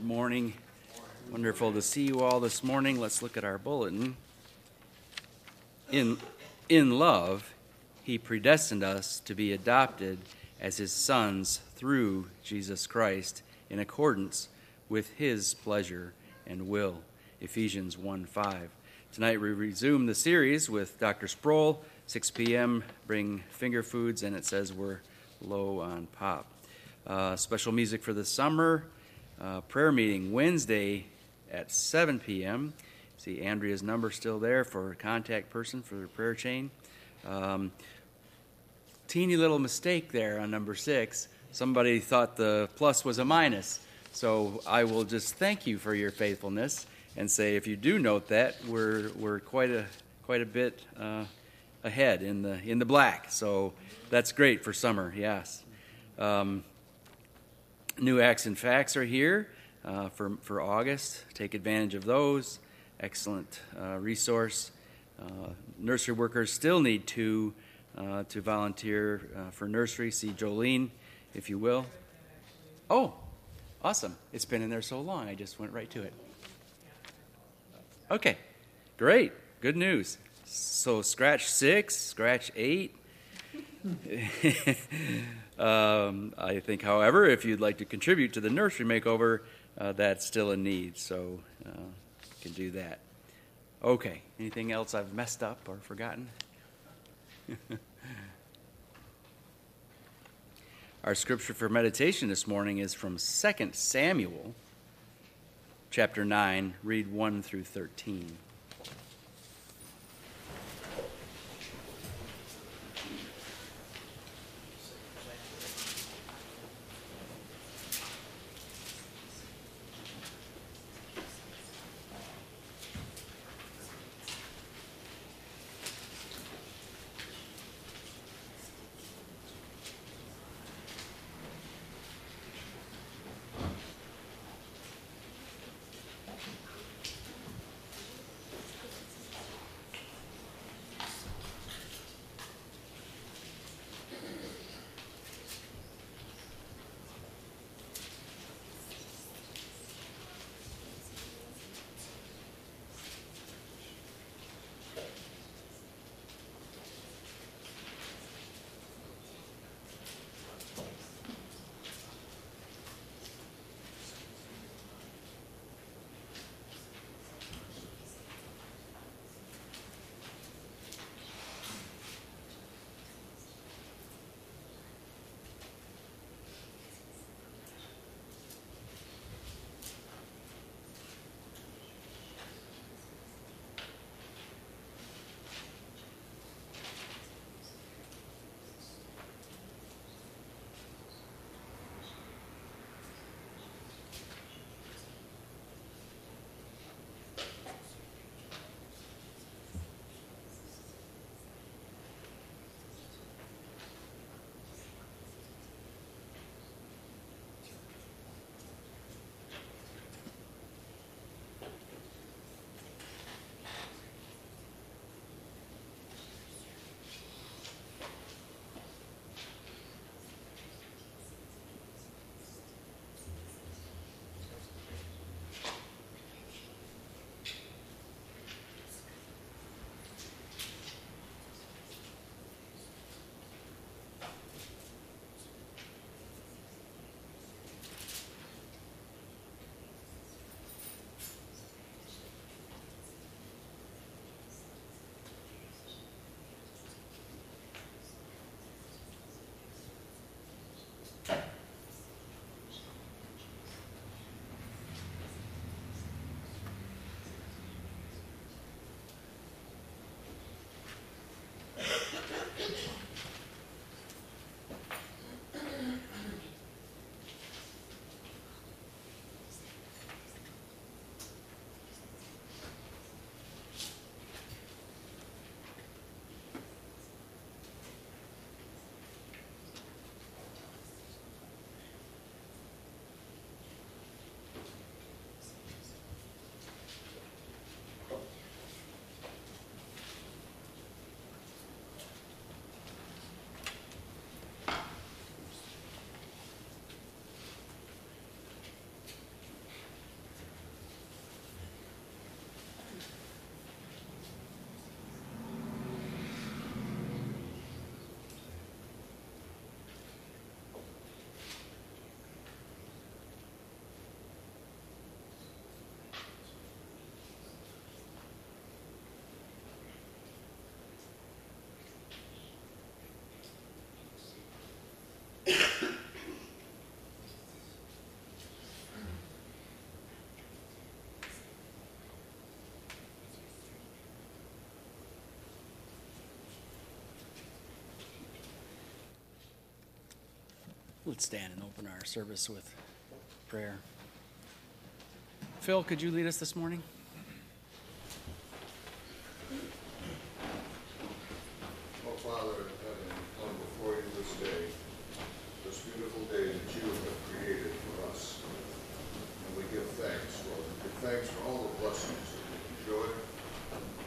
Good morning. Wonderful to see you all this morning. Let's look at our bulletin. In, in love, he predestined us to be adopted as his sons through Jesus Christ in accordance with his pleasure and will. Ephesians 1 5. Tonight we resume the series with Dr. Sproul. 6 p.m. Bring finger foods, and it says we're low on pop. Uh, special music for the summer. Uh, prayer meeting Wednesday at 7 p.m. See Andrea's number still there for contact person for the prayer chain. Um, teeny little mistake there on number six. Somebody thought the plus was a minus. So I will just thank you for your faithfulness and say if you do note that we're we're quite a quite a bit uh, ahead in the in the black. So that's great for summer. Yes. Um, New Acts and Facts are here uh, for, for August. Take advantage of those. Excellent uh, resource. Uh, nursery workers still need to, uh, to volunteer uh, for nursery. See Jolene, if you will. Oh, awesome. It's been in there so long, I just went right to it. Okay, great. Good news. So, scratch six, scratch eight. Um, I think, however, if you'd like to contribute to the nursery makeover, uh, that's still a need, so uh, you can do that. Okay, anything else I've messed up or forgotten? Our scripture for meditation this morning is from 2 Samuel, chapter 9, read 1 through 13. Let's stand and open our service with prayer. Phil, could you lead us this morning? Oh, Father in heaven, we come before you this day, this beautiful day that you have created for us. And we give thanks, Lord. We give thanks for all the blessings that we enjoy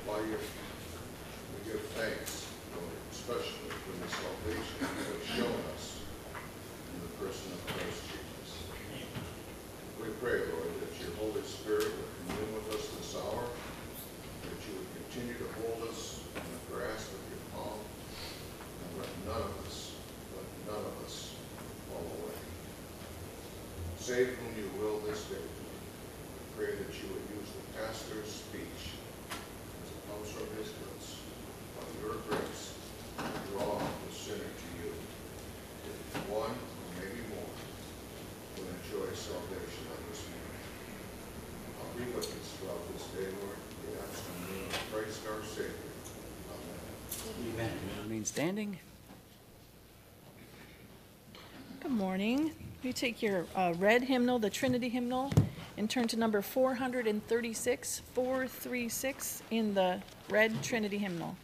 by your We give thanks, Lord, especially for the salvation you have shown us in the person of Christ Jesus. We pray, Lord, that your Holy Spirit would commune with us this hour, that you would continue to hold us in the grasp of your palm, and let none of us, let none of us fall away. Save whom you will this day. We pray that you would use the pastor's speech as it comes from his lips, by your grace, to draw the sinner to you. If one, or maybe more, will enjoy salvation on this morning. I'll be with us throughout this day, Lord. We ask in the name of Christ our Savior. Amen. Amen. Remain standing. Good morning. You take your uh, red hymnal, the Trinity hymnal, and turn to number 436, 436 in the red Trinity hymnal.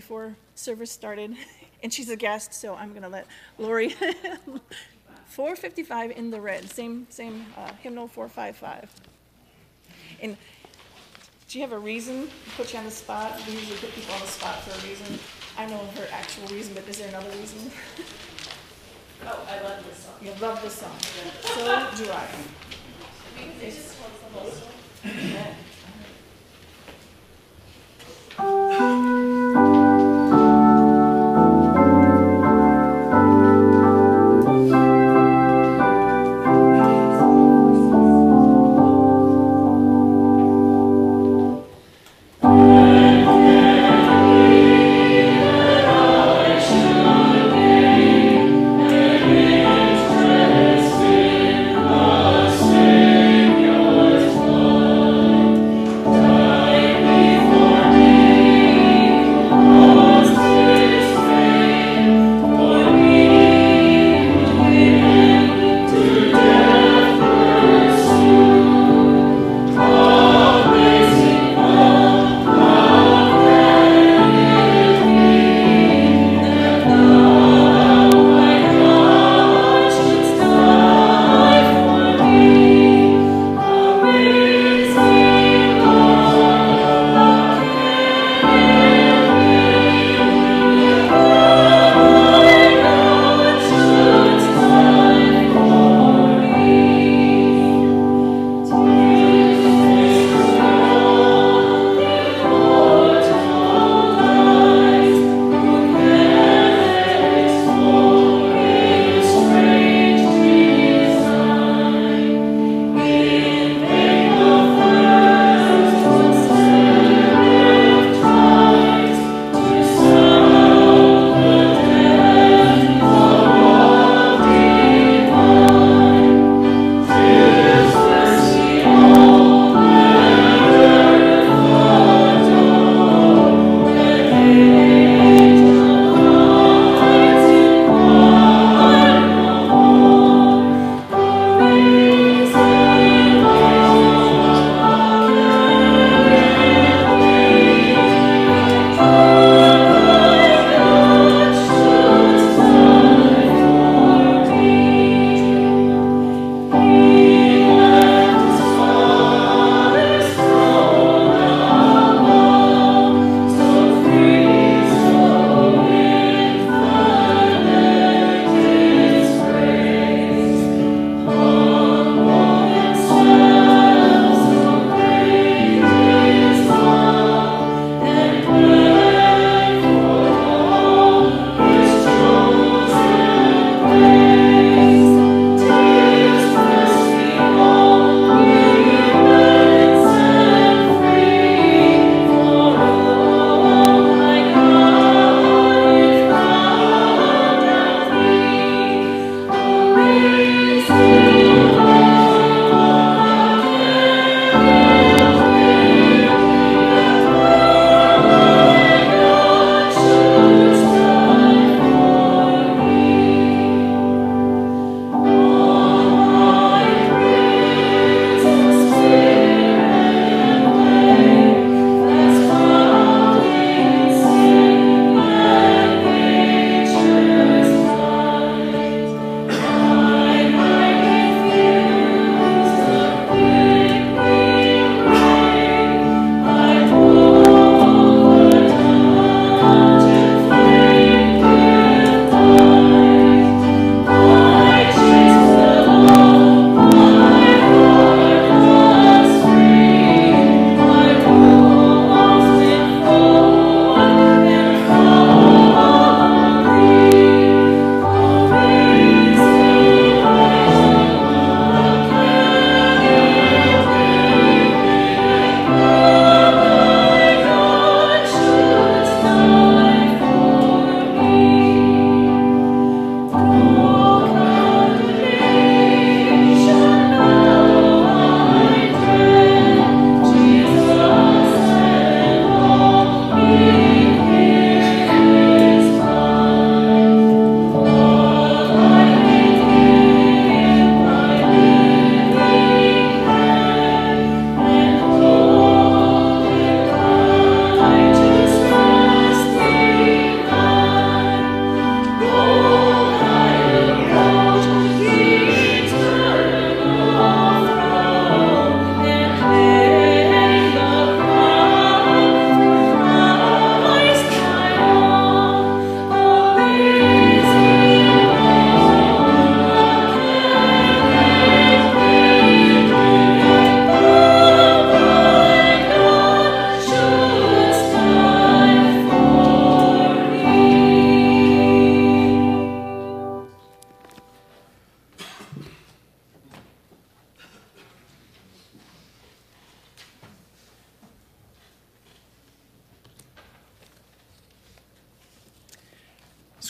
Before service started, and she's a guest, so I'm going to let Lori. 455 in the red, same same uh, hymnal 455. And do you have a reason? To put you on the spot. We usually put people on the spot for a reason. I know her actual reason, but is there another reason? Oh, I love this song. You love this song. So do I. It just the whole story.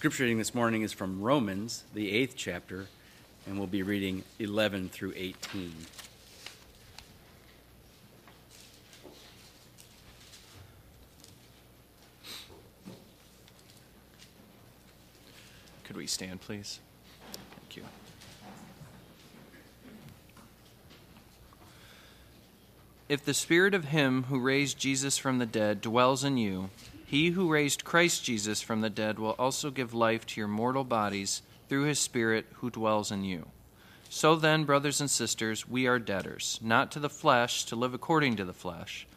Scripture reading this morning is from Romans, the eighth chapter, and we'll be reading 11 through 18. Could we stand, please? Thank you. If the spirit of him who raised Jesus from the dead dwells in you, he who raised Christ Jesus from the dead will also give life to your mortal bodies through his spirit who dwells in you. So then, brothers and sisters, we are debtors, not to the flesh, to live according to the flesh.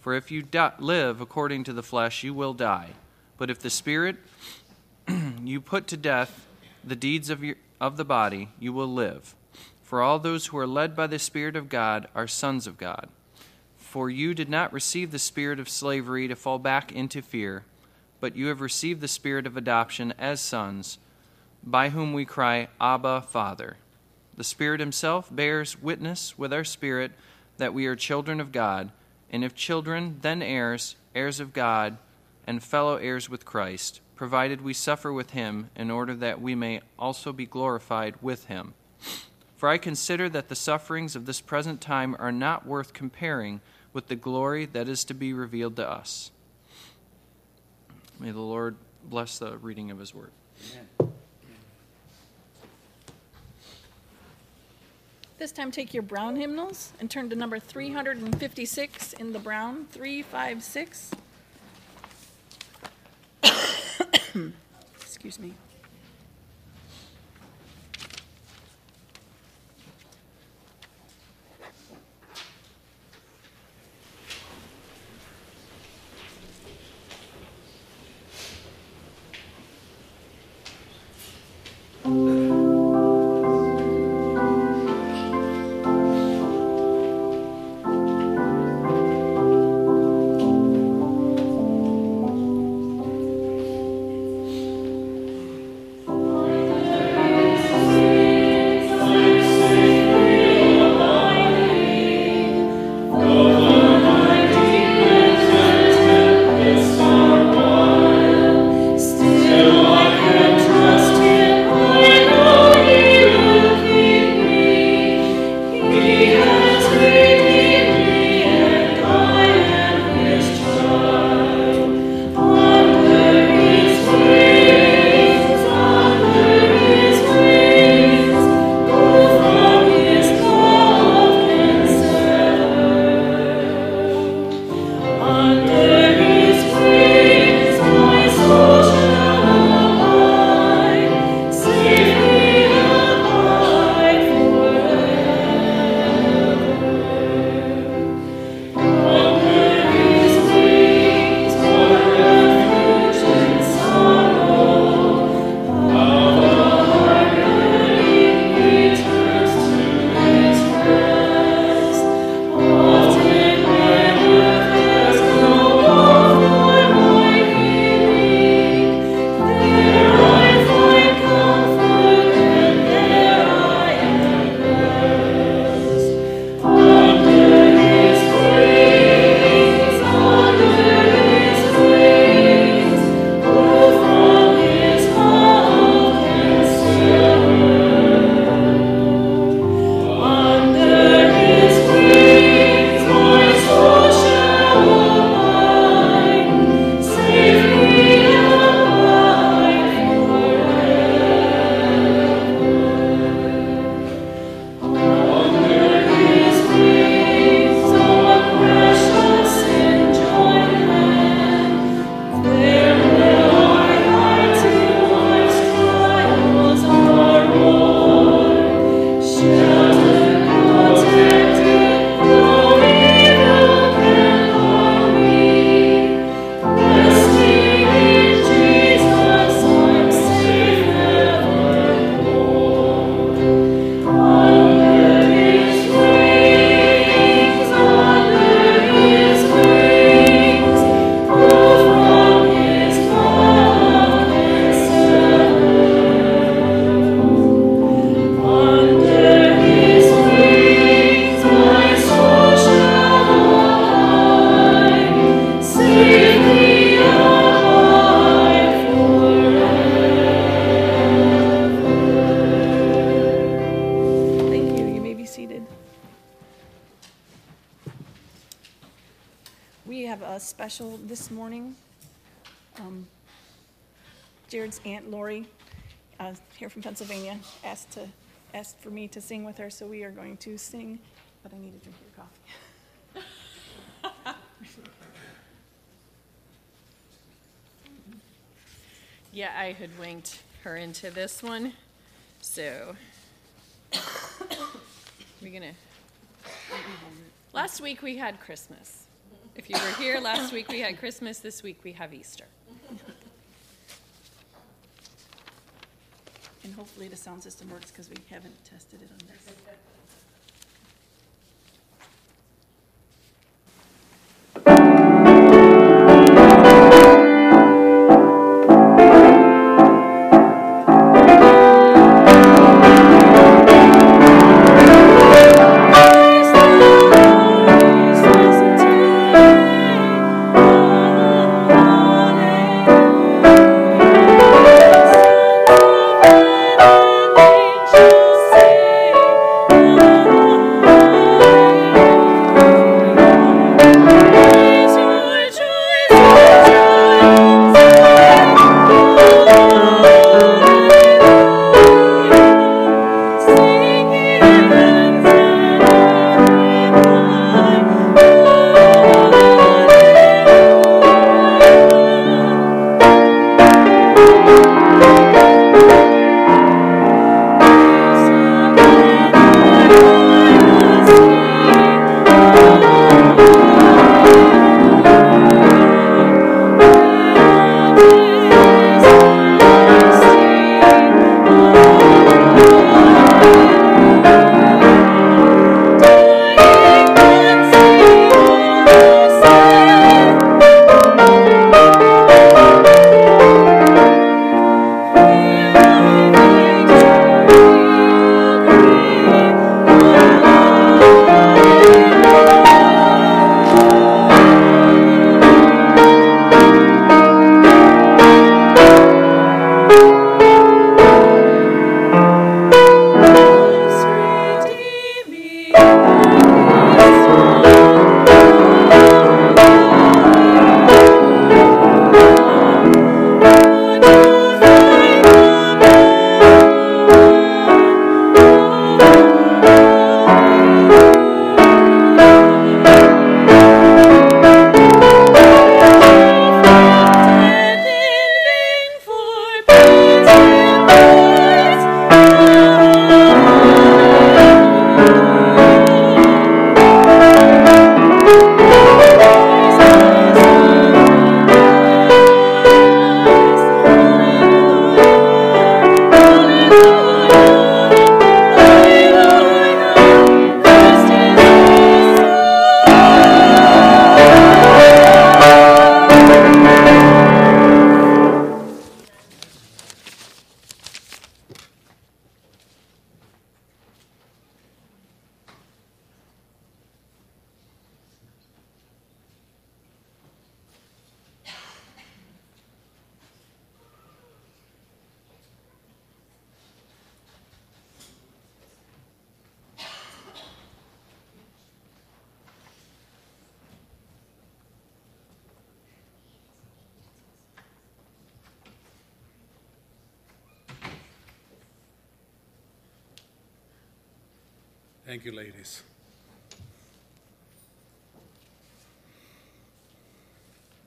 For if you di- live according to the flesh, you will die. But if the spirit you put to death the deeds of, your, of the body, you will live. For all those who are led by the Spirit of God are sons of God. For you did not receive the spirit of slavery to fall back into fear, but you have received the spirit of adoption as sons, by whom we cry, Abba, Father. The Spirit Himself bears witness with our spirit that we are children of God, and if children, then heirs, heirs of God, and fellow heirs with Christ provided we suffer with him, in order that we may also be glorified with him. For I consider that the sufferings of this present time are not worth comparing with the glory that is to be revealed to us. May the Lord bless the reading of his word. Amen. This time, take your brown hymnals and turn to number 356 in the brown, 356. Excuse me. Sing with her, so we are going to sing. But I need a drink your coffee. Yeah, I hoodwinked her into this one. So we're gonna. Last week we had Christmas. If you were here last week, we had Christmas. This week we have Easter. And hopefully the sound system works because we haven't tested it on this. Thank you, ladies.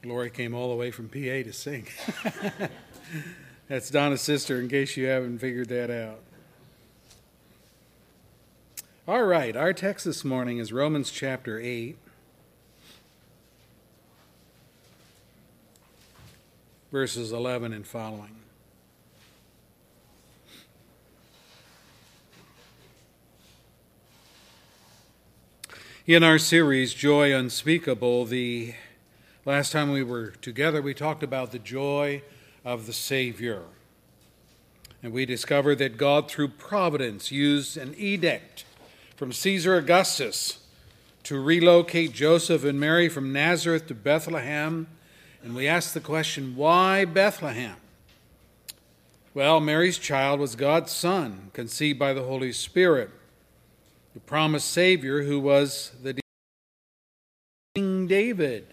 Lori came all the way from PA to sing. That's Donna's sister, in case you haven't figured that out. All right, our text this morning is Romans chapter 8, verses 11 and following. In our series, Joy Unspeakable, the last time we were together, we talked about the joy of the Savior. And we discovered that God, through providence, used an edict from Caesar Augustus to relocate Joseph and Mary from Nazareth to Bethlehem. And we asked the question, why Bethlehem? Well, Mary's child was God's son, conceived by the Holy Spirit the promised Savior who was the King David.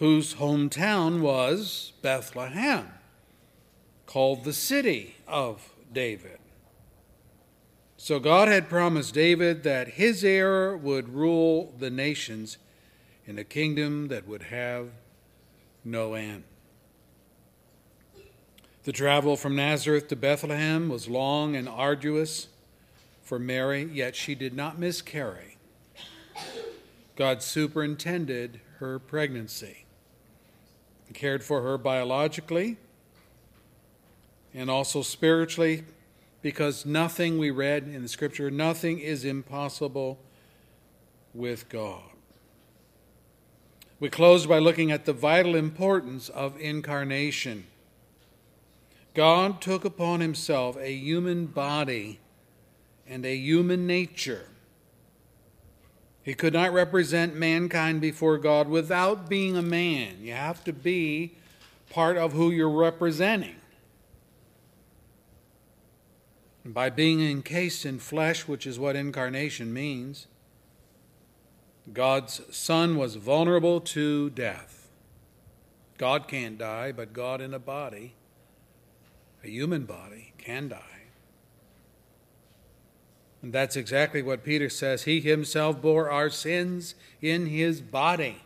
whose hometown was Bethlehem, called the city of David. So God had promised David that his heir would rule the nations in a kingdom that would have no end. The travel from Nazareth to Bethlehem was long and arduous for Mary, yet she did not miscarry. God superintended her pregnancy, he cared for her biologically and also spiritually, because nothing we read in the scripture, nothing is impossible with God. We close by looking at the vital importance of incarnation. God took upon himself a human body and a human nature. He could not represent mankind before God without being a man. You have to be part of who you're representing. And by being encased in flesh, which is what incarnation means, God's Son was vulnerable to death. God can't die, but God in a body, a human body, can die. And that's exactly what Peter says. He himself bore our sins in his body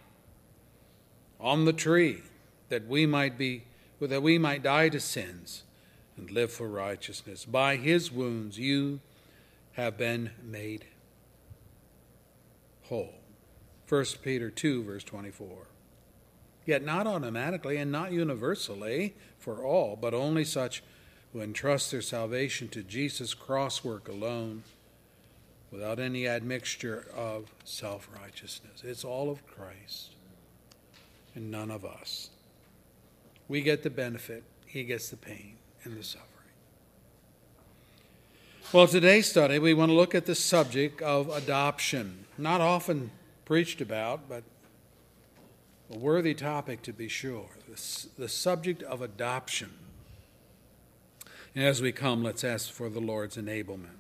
on the tree, that we might be that we might die to sins and live for righteousness. By his wounds you have been made whole. 1 Peter 2, verse 24. Yet not automatically and not universally for all, but only such who entrust their salvation to Jesus' cross work alone, without any admixture of self righteousness. It's all of Christ and none of us. We get the benefit, He gets the pain and the suffering. Well, today's study, we want to look at the subject of adoption. Not often preached about, but a worthy topic to be sure the, the subject of adoption. And as we come, let's ask for the Lord's enablement.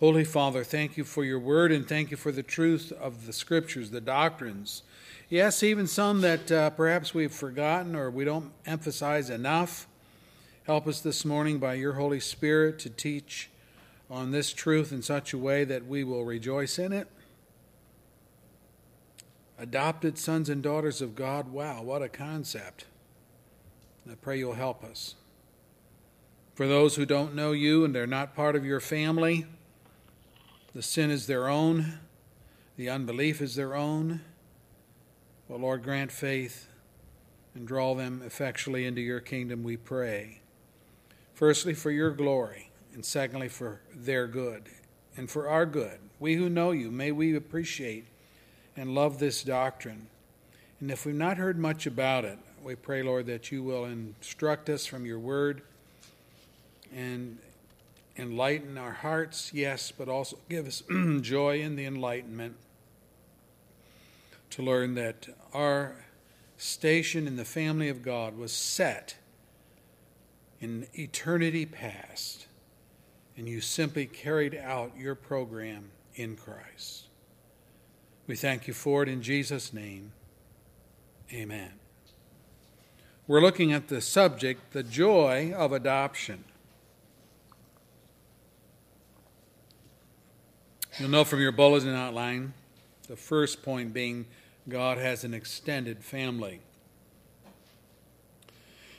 Holy Father, thank you for your word and thank you for the truth of the scriptures, the doctrines. Yes, even some that uh, perhaps we've forgotten or we don't emphasize enough. Help us this morning by your Holy Spirit to teach on this truth in such a way that we will rejoice in it Adopted sons and daughters of God. Wow, what a concept. I pray you'll help us. For those who don't know you and they're not part of your family, the sin is their own, the unbelief is their own. Well, Lord, grant faith and draw them effectually into your kingdom, we pray. Firstly, for your glory, and secondly, for their good and for our good. We who know you, may we appreciate and love this doctrine. And if we've not heard much about it, we pray, Lord, that you will instruct us from your word and enlighten our hearts, yes, but also give us joy in the enlightenment to learn that our station in the family of God was set in eternity past, and you simply carried out your program in Christ. We thank you for it in Jesus' name. Amen. We're looking at the subject, the joy of adoption. You'll know from your bulletin outline, the first point being God has an extended family.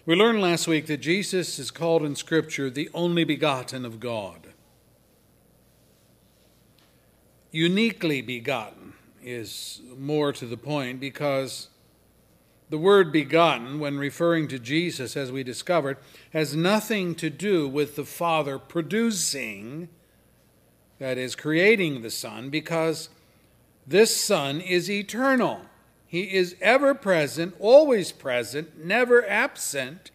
We learned last week that Jesus is called in Scripture the only begotten of God. Uniquely begotten is more to the point because the word begotten, when referring to Jesus, as we discovered, has nothing to do with the Father producing, that is, creating the Son, because this Son is eternal. He is ever present, always present, never absent